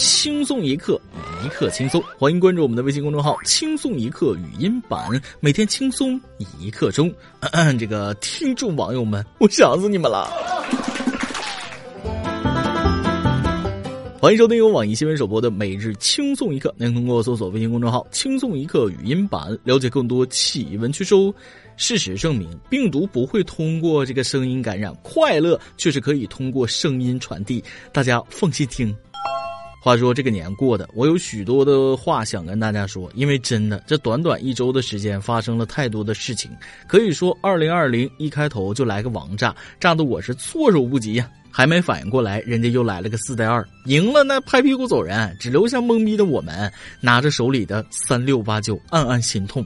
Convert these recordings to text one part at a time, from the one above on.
轻松一刻，一刻轻松。欢迎关注我们的微信公众号“轻松一刻语音版”，每天轻松一刻钟。这个听众网友们，我想死你们了。欢迎收听由网易新闻首播的每日轻松一刻。您通过搜索微信公众号“轻松一刻语音版”了解更多气温趣事。事实证明，病毒不会通过这个声音感染，快乐却是可以通过声音传递。大家放心听。话说这个年过的，我有许多的话想跟大家说，因为真的这短短一周的时间发生了太多的事情，可以说二零二零一开头就来个王炸，炸得我是措手不及呀！还没反应过来，人家又来了个四带二，赢了那拍屁股走人，只留下懵逼的我们，拿着手里的三六八九，暗暗心痛。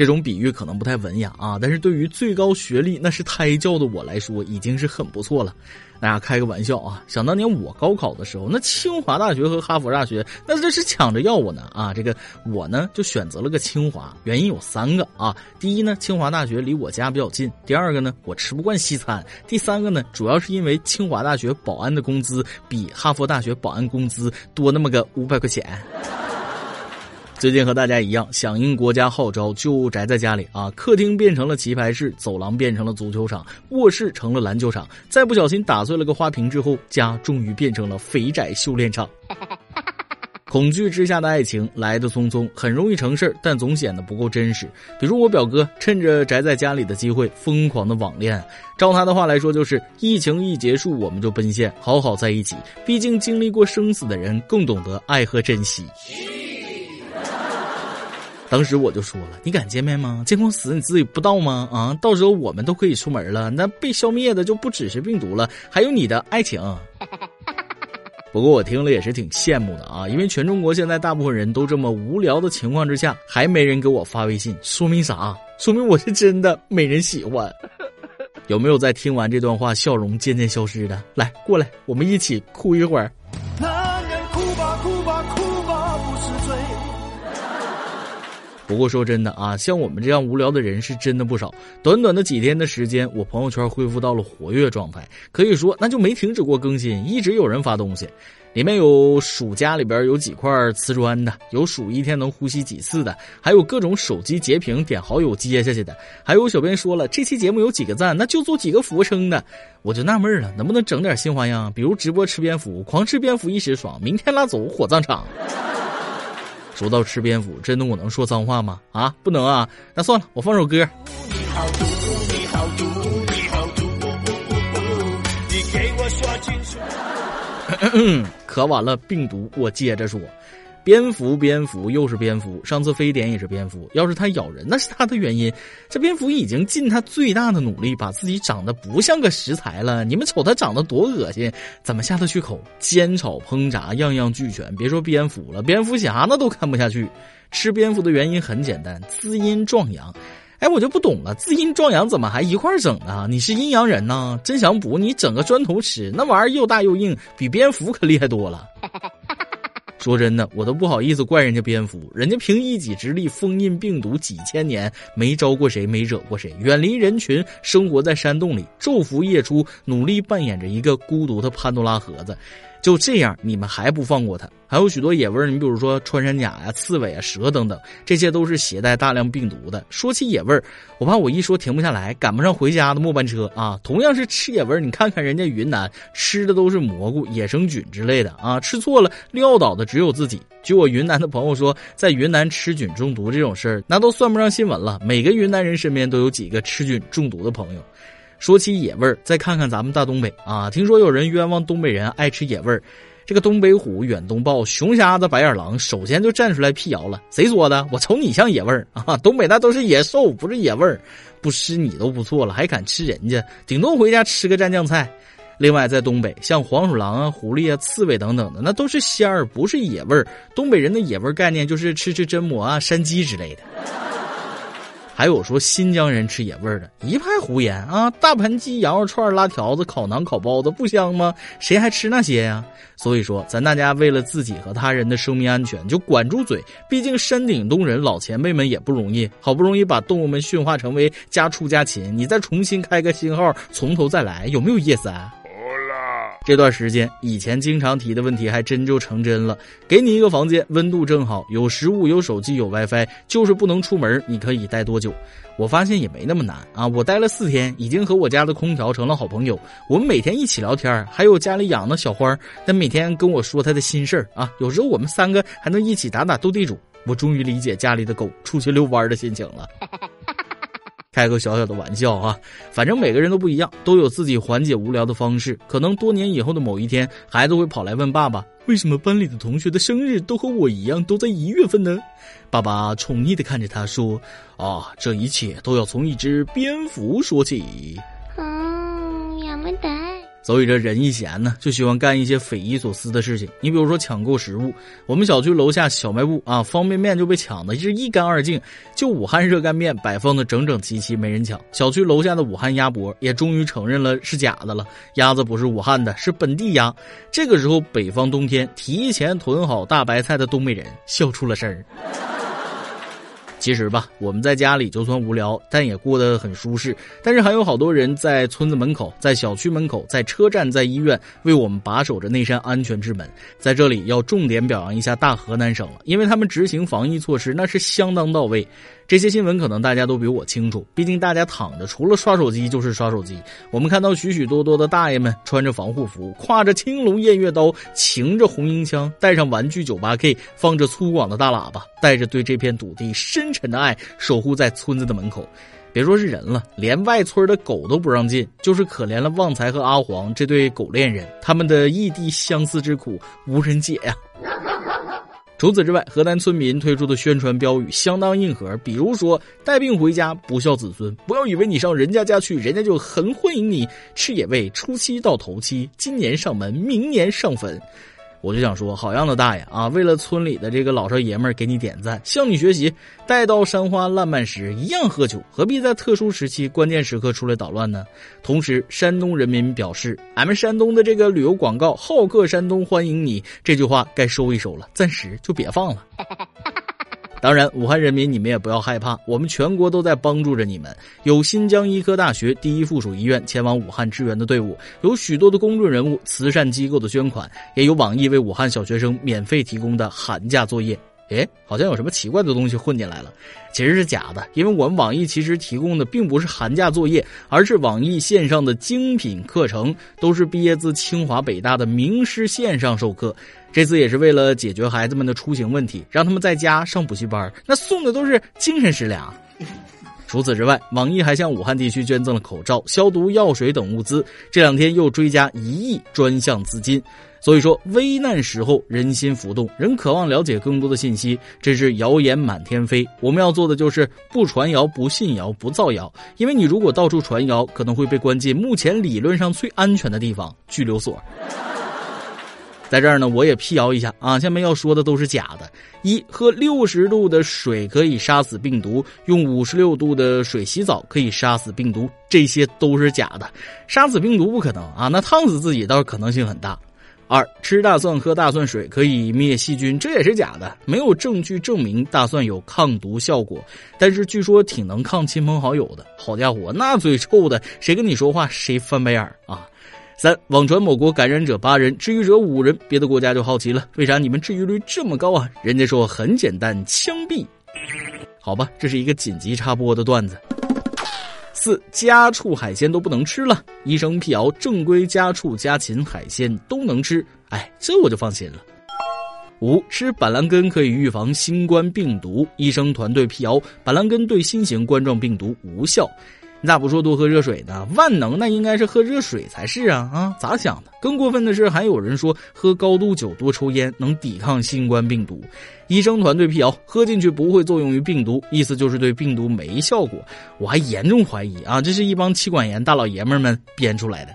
这种比喻可能不太文雅啊，但是对于最高学历那是胎教的我来说，已经是很不错了。大家开个玩笑啊！想当年我高考的时候，那清华大学和哈佛大学那这是抢着要我呢啊！这个我呢就选择了个清华，原因有三个啊。第一呢，清华大学离我家比较近；第二个呢，我吃不惯西餐；第三个呢，主要是因为清华大学保安的工资比哈佛大学保安工资多那么个五百块钱。最近和大家一样，响应国家号召，就宅在家里啊！客厅变成了棋牌室，走廊变成了足球场，卧室成了篮球场。再不小心打碎了个花瓶之后，家终于变成了肥宅修炼场。恐惧之下的爱情来的匆匆，很容易成事儿，但总显得不够真实。比如我表哥，趁着宅在家里的机会，疯狂的网恋。照他的话来说，就是疫情一结束，我们就奔现，好好在一起。毕竟经历过生死的人，更懂得爱和珍惜。当时我就说了：“你敢见面吗？监控死你自己不到吗？啊，到时候我们都可以出门了。那被消灭的就不只是病毒了，还有你的爱情。”不过我听了也是挺羡慕的啊，因为全中国现在大部分人都这么无聊的情况之下，还没人给我发微信，说明啥？说明我是真的没人喜欢。有没有在听完这段话，笑容渐渐消失的？来，过来，我们一起哭一会儿。不过说真的啊，像我们这样无聊的人是真的不少。短短的几天的时间，我朋友圈恢复到了活跃状态，可以说那就没停止过更新，一直有人发东西。里面有数家里边有几块瓷砖的，有数一天能呼吸几次的，还有各种手机截屏点好友接下去的，还有小编说了这期节目有几个赞，那就做几个俯卧撑的。我就纳闷了，能不能整点新花样，比如直播吃蝙蝠，狂吃蝙蝠一时爽，明天拉走火葬场。说到吃蝙蝠，真的我能说脏话吗？啊，不能啊！那算了，我放首歌。可完了，病毒，我接着说。蝙蝠，蝙蝠又是蝙蝠。上次非典也是蝙蝠。要是它咬人，那是它的原因。这蝙蝠已经尽它最大的努力，把自己长得不像个食材了。你们瞅它长得多恶心，怎么下得去口？煎炒烹炸样样俱全。别说蝙蝠了，蝙蝠侠那都看不下去。吃蝙蝠的原因很简单，滋阴壮阳。哎，我就不懂了，滋阴壮阳怎么还一块整呢？你是阴阳人呢？真想补你整个砖头吃，那玩意儿又大又硬，比蝙蝠可厉害多了。说真的，我都不好意思怪人家蝙蝠，人家凭一己之力封印病毒几千年，没招过谁，没惹过谁，远离人群，生活在山洞里，昼伏夜出，努力扮演着一个孤独的潘多拉盒子。就这样，你们还不放过他？还有许多野味儿，你比如说穿山甲呀、刺猬啊、蛇等等，这些都是携带大量病毒的。说起野味儿，我怕我一说停不下来，赶不上回家的末班车啊！同样是吃野味儿，你看看人家云南吃的都是蘑菇、野生菌之类的啊，吃错了撂倒的只有自己。据我云南的朋友说，在云南吃菌中毒这种事儿，那都算不上新闻了。每个云南人身边都有几个吃菌中毒的朋友。说起野味儿，再看看咱们大东北啊！听说有人冤枉东北人爱吃野味儿，这个东北虎、远东豹、熊瞎子、白眼狼，首先就站出来辟谣了。谁说的？我瞅你像野味儿啊！东北那都是野兽，不是野味儿。不吃你都不错了，还敢吃人家？顶多回家吃个蘸酱菜。另外，在东北，像黄鼠狼啊、狐狸啊、刺猬等等的，那都是仙儿，不是野味儿。东北人的野味儿概念就是吃吃榛蘑啊、山鸡之类的。还有说新疆人吃野味儿的，一派胡言啊！大盘鸡、羊肉串、拉条子、烤馕、烤包子，不香吗？谁还吃那些呀？所以说，咱大家为了自己和他人的生命安全，就管住嘴。毕竟山顶洞人老前辈们也不容易，好不容易把动物们驯化成为家畜家禽，你再重新开个新号，从头再来，有没有意思啊？这段时间，以前经常提的问题还真就成真了。给你一个房间，温度正好，有食物，有手机，有 WiFi，就是不能出门。你可以待多久？我发现也没那么难啊！我待了四天，已经和我家的空调成了好朋友。我们每天一起聊天，还有家里养的小花，他每天跟我说他的心事儿啊。有时候我们三个还能一起打打斗地主。我终于理解家里的狗出去遛弯的心情了。开个小小的玩笑啊，反正每个人都不一样，都有自己缓解无聊的方式。可能多年以后的某一天，孩子会跑来问爸爸：“为什么班里的同学的生日都和我一样，都在一月份呢？”爸爸宠溺的看着他说：“啊，这一切都要从一只蝙蝠说起。”啊，所以这人一闲呢，就喜欢干一些匪夷所思的事情。你比如说抢购食物，我们小区楼下小卖部啊，方便面就被抢的是一干二净，就武汉热干面摆放的整整齐齐，没人抢。小区楼下的武汉鸭脖也终于承认了是假的了，鸭子不是武汉的，是本地鸭。这个时候，北方冬天提前囤好大白菜的东北人笑出了声儿。其实吧，我们在家里就算无聊，但也过得很舒适。但是还有好多人在村子门口、在小区门口、在车站、在医院为我们把守着那扇安全之门。在这里要重点表扬一下大河南省了，因为他们执行防疫措施那是相当到位。这些新闻可能大家都比我清楚，毕竟大家躺着除了刷手机就是刷手机。我们看到许许多多的大爷们穿着防护服，挎着青龙偃月刀，擎着红缨枪，带上玩具九八 K，放着粗犷的大喇叭，带着对这片土地深沉的爱，守护在村子的门口。别说是人了，连外村的狗都不让进，就是可怜了旺财和阿黄这对狗恋人，他们的异地相思之苦无人解呀。除此之外，河南村民推出的宣传标语相当硬核，比如说“带病回家不孝子孙”，不要以为你上人家家去，人家就很欢迎你。吃野味，初七到头七，今年上门，明年上坟。我就想说，好样的大爷啊！为了村里的这个老少爷们儿给你点赞，向你学习。待到山花烂漫时，一样喝酒，何必在特殊时期、关键时刻出来捣乱呢？同时，山东人民表示，俺们山东的这个旅游广告“好客山东，欢迎你”这句话该收一收了，暂时就别放了。当然，武汉人民，你们也不要害怕，我们全国都在帮助着你们。有新疆医科大学第一附属医院前往武汉支援的队伍，有许多的公众人物、慈善机构的捐款，也有网易为武汉小学生免费提供的寒假作业。哎，好像有什么奇怪的东西混进来了，其实是假的，因为我们网易其实提供的并不是寒假作业，而是网易线上的精品课程，都是毕业自清华北大的名师线上授课。这次也是为了解决孩子们的出行问题，让他们在家上补习班，那送的都是精神食粮。除此之外，网易还向武汉地区捐赠了口罩、消毒药水等物资，这两天又追加一亿专项资金。所以说，危难时候人心浮动，人渴望了解更多的信息，这是谣言满天飞。我们要做的就是不传谣、不信谣、不造谣。因为你如果到处传谣，可能会被关进目前理论上最安全的地方——拘留所。在这儿呢，我也辟谣一下啊，下面要说的都是假的。一，喝六十度的水可以杀死病毒，用五十六度的水洗澡可以杀死病毒，这些都是假的。杀死病毒不可能啊，那烫死自己倒是可能性很大。二吃大蒜喝大蒜水可以灭细菌，这也是假的，没有证据证明大蒜有抗毒效果，但是据说挺能抗亲朋好友的。好家伙，那嘴臭的，谁跟你说话谁翻白眼儿啊！三网传某国感染者八人，治愈者五人，别的国家就好奇了，为啥你们治愈率这么高啊？人家说很简单，枪毙。好吧，这是一个紧急插播的段子。四家畜海鲜都不能吃了，医生辟谣，正规家畜家禽海鲜都能吃，哎，这我就放心了。五吃板蓝根可以预防新冠病毒，医生团队辟谣，板蓝根对新型冠状病毒无效。你咋不说多喝热水呢？万能那应该是喝热水才是啊啊！咋想的？更过分的是，还有人说喝高度酒、多抽烟能抵抗新冠病毒。医生团队辟谣，喝进去不会作用于病毒，意思就是对病毒没效果。我还严重怀疑啊，这是一帮妻管严大老爷们们编出来的。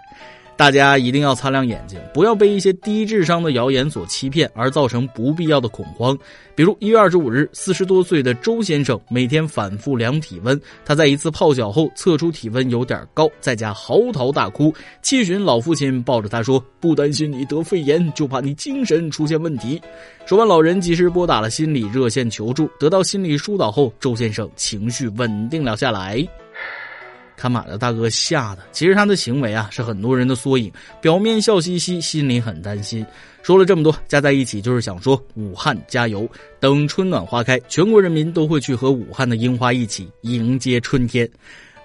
大家一定要擦亮眼睛，不要被一些低智商的谣言所欺骗，而造成不必要的恐慌。比如一月二十五日，四十多岁的周先生每天反复量体温，他在一次泡脚后测出体温有点高，在家嚎啕大哭，七旬老父亲抱着他说：“不担心你得肺炎，就怕你精神出现问题。”说完，老人及时拨打了心理热线求助，得到心理疏导后，周先生情绪稳定了下来。看马的大哥吓得，其实他的行为啊是很多人的缩影，表面笑嘻嘻，心里很担心。说了这么多，加在一起就是想说武汉加油！等春暖花开，全国人民都会去和武汉的樱花一起迎接春天。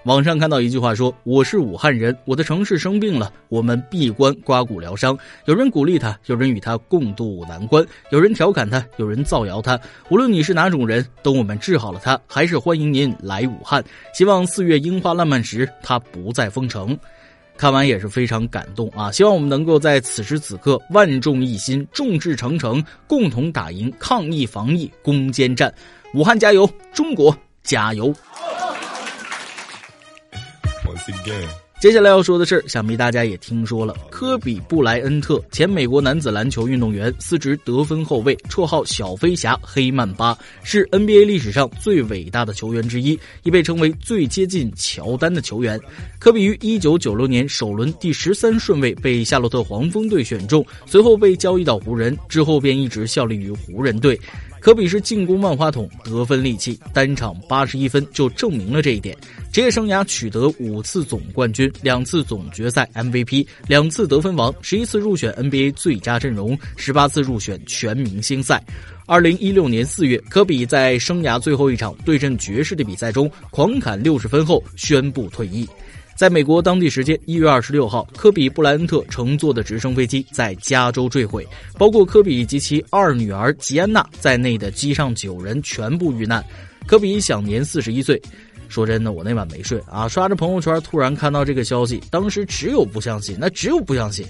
网上看到一句话说：“我是武汉人，我的城市生病了，我们闭关刮骨疗伤。”有人鼓励他，有人与他共度难关，有人调侃他，有人造谣他。无论你是哪种人，等我们治好了他，还是欢迎您来武汉。希望四月樱花烂漫时，他不再封城。看完也是非常感动啊！希望我们能够在此时此刻万众一心、众志成城，共同打赢抗疫防疫攻坚战。武汉加油，中国加油！接下来要说的事想必大家也听说了。科比·布莱恩特，前美国男子篮球运动员，司职得分后卫，绰号“小飞侠”黑曼巴，是 NBA 历史上最伟大的球员之一，亦被称为最接近乔丹的球员。科比于1996年首轮第十三顺位被夏洛特黄蜂队选中，随后被交易到湖人，之后便一直效力于湖人队。科比是进攻万花筒，得分利器，单场八十一分就证明了这一点。职业生涯取得五次总冠军，两次总决赛 MVP，两次得分王，十一次入选 NBA 最佳阵容，十八次入选全明星赛。二零一六年四月，科比在生涯最后一场对阵爵士的比赛中狂砍六十分后宣布退役。在美国当地时间一月二十六号，科比布莱恩特乘坐的直升飞机在加州坠毁，包括科比及其二女儿吉安娜在内的机上九人全部遇难。科比享年四十一岁。说真的，我那晚没睡啊，刷着朋友圈，突然看到这个消息，当时只有不相信，那只有不相信。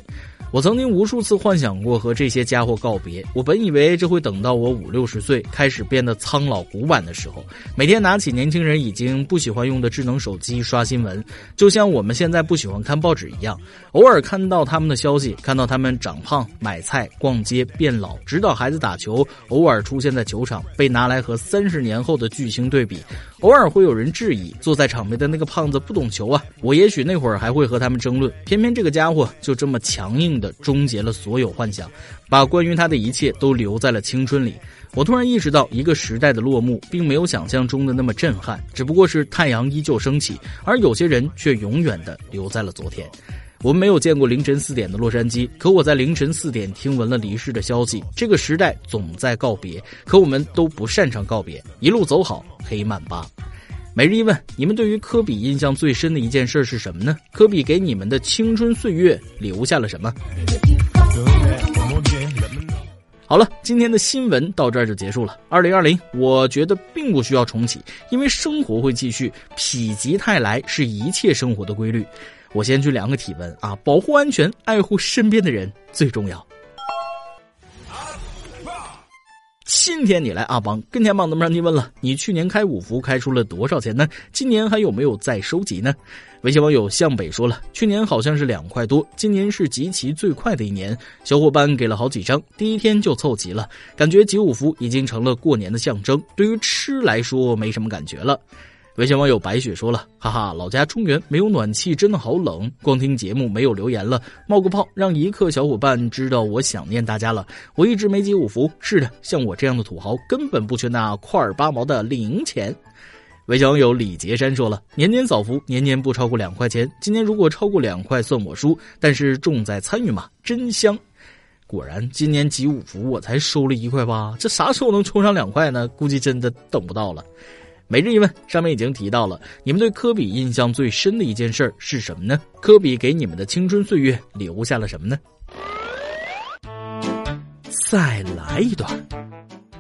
我曾经无数次幻想过和这些家伙告别。我本以为这会等到我五六十岁，开始变得苍老古板的时候，每天拿起年轻人已经不喜欢用的智能手机刷新闻，就像我们现在不喜欢看报纸一样。偶尔看到他们的消息，看到他们长胖、买菜、逛街、变老、指导孩子打球，偶尔出现在球场，被拿来和三十年后的巨星对比。偶尔会有人质疑，坐在场边的那个胖子不懂球啊！我也许那会儿还会和他们争论，偏偏这个家伙就这么强硬。的终结了所有幻想，把关于他的一切都留在了青春里。我突然意识到，一个时代的落幕，并没有想象中的那么震撼，只不过是太阳依旧升起，而有些人却永远的留在了昨天。我们没有见过凌晨四点的洛杉矶，可我在凌晨四点听闻了离世的消息。这个时代总在告别，可我们都不擅长告别。一路走好，黑曼巴。每日一问：你们对于科比印象最深的一件事是什么呢？科比给你们的青春岁月留下了什么？好了，今天的新闻到这儿就结束了。二零二零，我觉得并不需要重启，因为生活会继续，否极泰来是一切生活的规律。我先去量个体温啊，保护安全，爱护身边的人最重要。今天你来阿邦跟前帮咱们让你问了，你去年开五福开出了多少钱呢？今年还有没有再收集呢？微信网友向北说了，去年好像是两块多，今年是集齐最快的一年。小伙伴给了好几张，第一天就凑齐了，感觉集五福已经成了过年的象征。对于吃来说没什么感觉了。微信网友白雪说了：“哈哈，老家中原没有暖气，真的好冷。光听节目没有留言了，冒个泡，让一刻小伙伴知道我想念大家了。我一直没集五福，是的，像我这样的土豪根本不缺那块儿八毛的零钱。”微信网友李杰山说了：“年年扫福，年年不超过两块钱。今年如果超过两块，算我输。但是重在参与嘛，真香。果然，今年集五福我才收了一块八，这啥时候能冲上两块呢？估计真的等不到了。”每日一问，上面已经提到了，你们对科比印象最深的一件事是什么呢？科比给你们的青春岁月留下了什么呢？再来一段。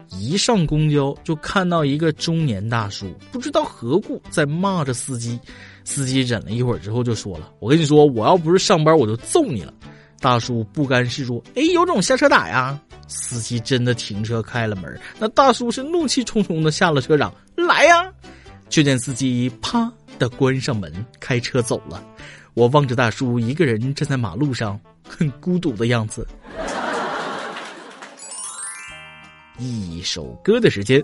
一上公交就看到一个中年大叔，不知道何故在骂着司机。司机忍了一会儿之后就说了：“我跟你说，我要不是上班，我就揍你了。”大叔不甘示弱，哎，有种下车打呀！司机真的停车开了门，那大叔是怒气冲冲的下了车，嚷：“来呀！”却见司机啪的关上门，开车走了。我望着大叔一个人站在马路上，很孤独的样子。一首歌的时间。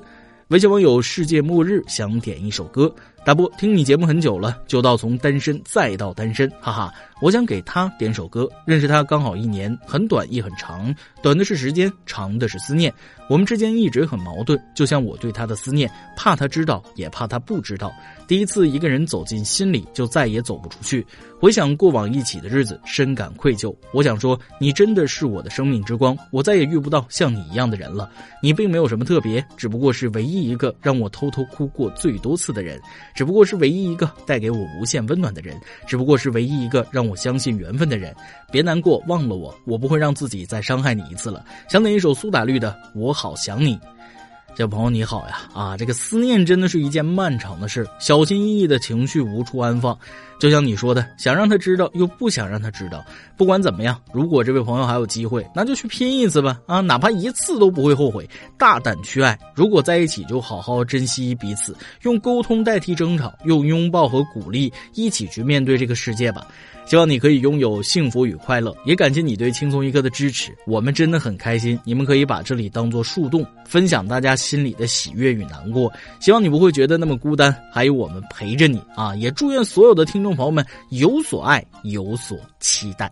微信网友世界末日想点一首歌，大波听你节目很久了，就到从单身再到单身，哈哈。我想给他点首歌，认识他刚好一年，很短亦很长，短的是时间，长的是思念。我们之间一直很矛盾，就像我对他的思念，怕他知道，也怕他不知道。第一次一个人走进心里，就再也走不出去。回想过往一起的日子，深感愧疚。我想说，你真的是我的生命之光，我再也遇不到像你一样的人了。你并没有什么特别，只不过是唯一一个让我偷偷哭过最多次的人，只不过是唯一一个带给我无限温暖的人，只不过是唯一一个让。我相信缘分的人，别难过，忘了我，我不会让自己再伤害你一次了。想点一首苏打绿的《我好想你》。小朋友你好呀，啊，这个思念真的是一件漫长的事，小心翼翼的情绪无处安放，就像你说的，想让他知道又不想让他知道。不管怎么样，如果这位朋友还有机会，那就去拼一次吧，啊，哪怕一次都不会后悔，大胆去爱。如果在一起，就好好珍惜彼此，用沟通代替争吵，用拥抱和鼓励一起去面对这个世界吧。希望你可以拥有幸福与快乐，也感谢你对轻松一刻的支持，我们真的很开心。你们可以把这里当做树洞，分享大家心里的喜悦与难过。希望你不会觉得那么孤单，还有我们陪着你啊！也祝愿所有的听众朋友们有所爱，有所期待。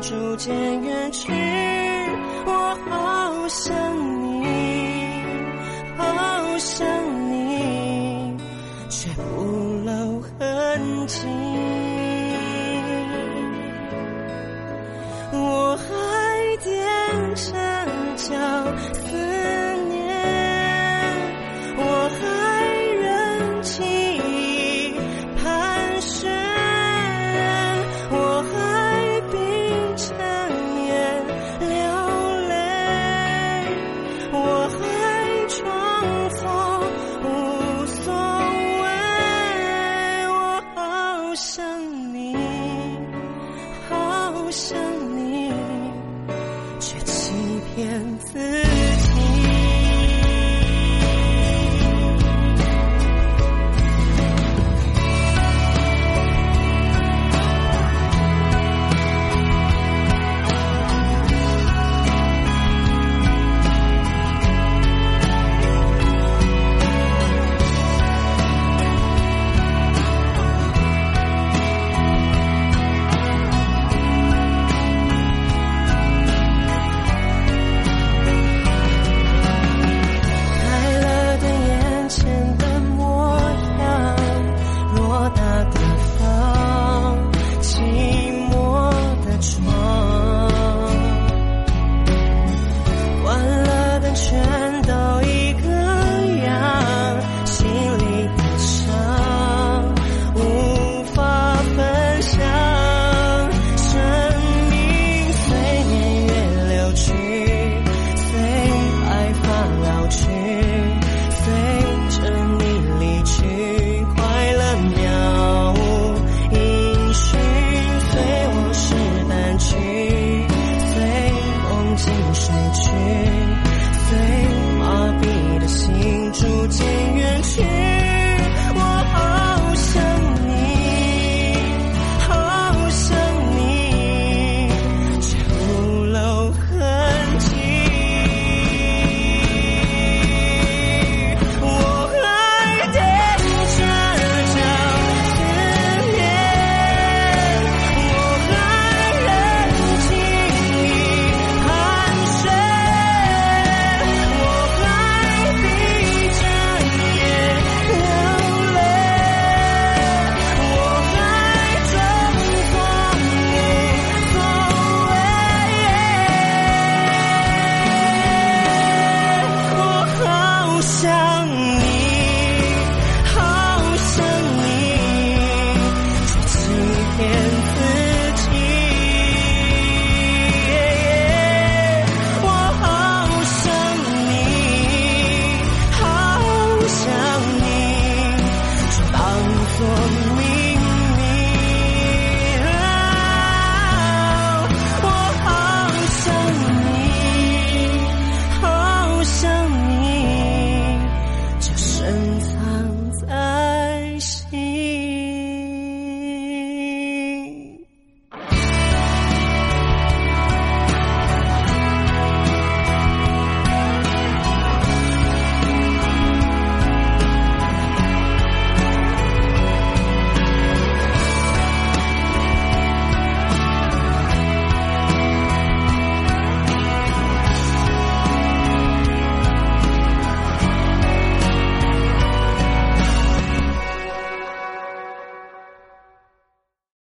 逐渐远去。我好想你，好想你，却不露痕迹。好想你，好想。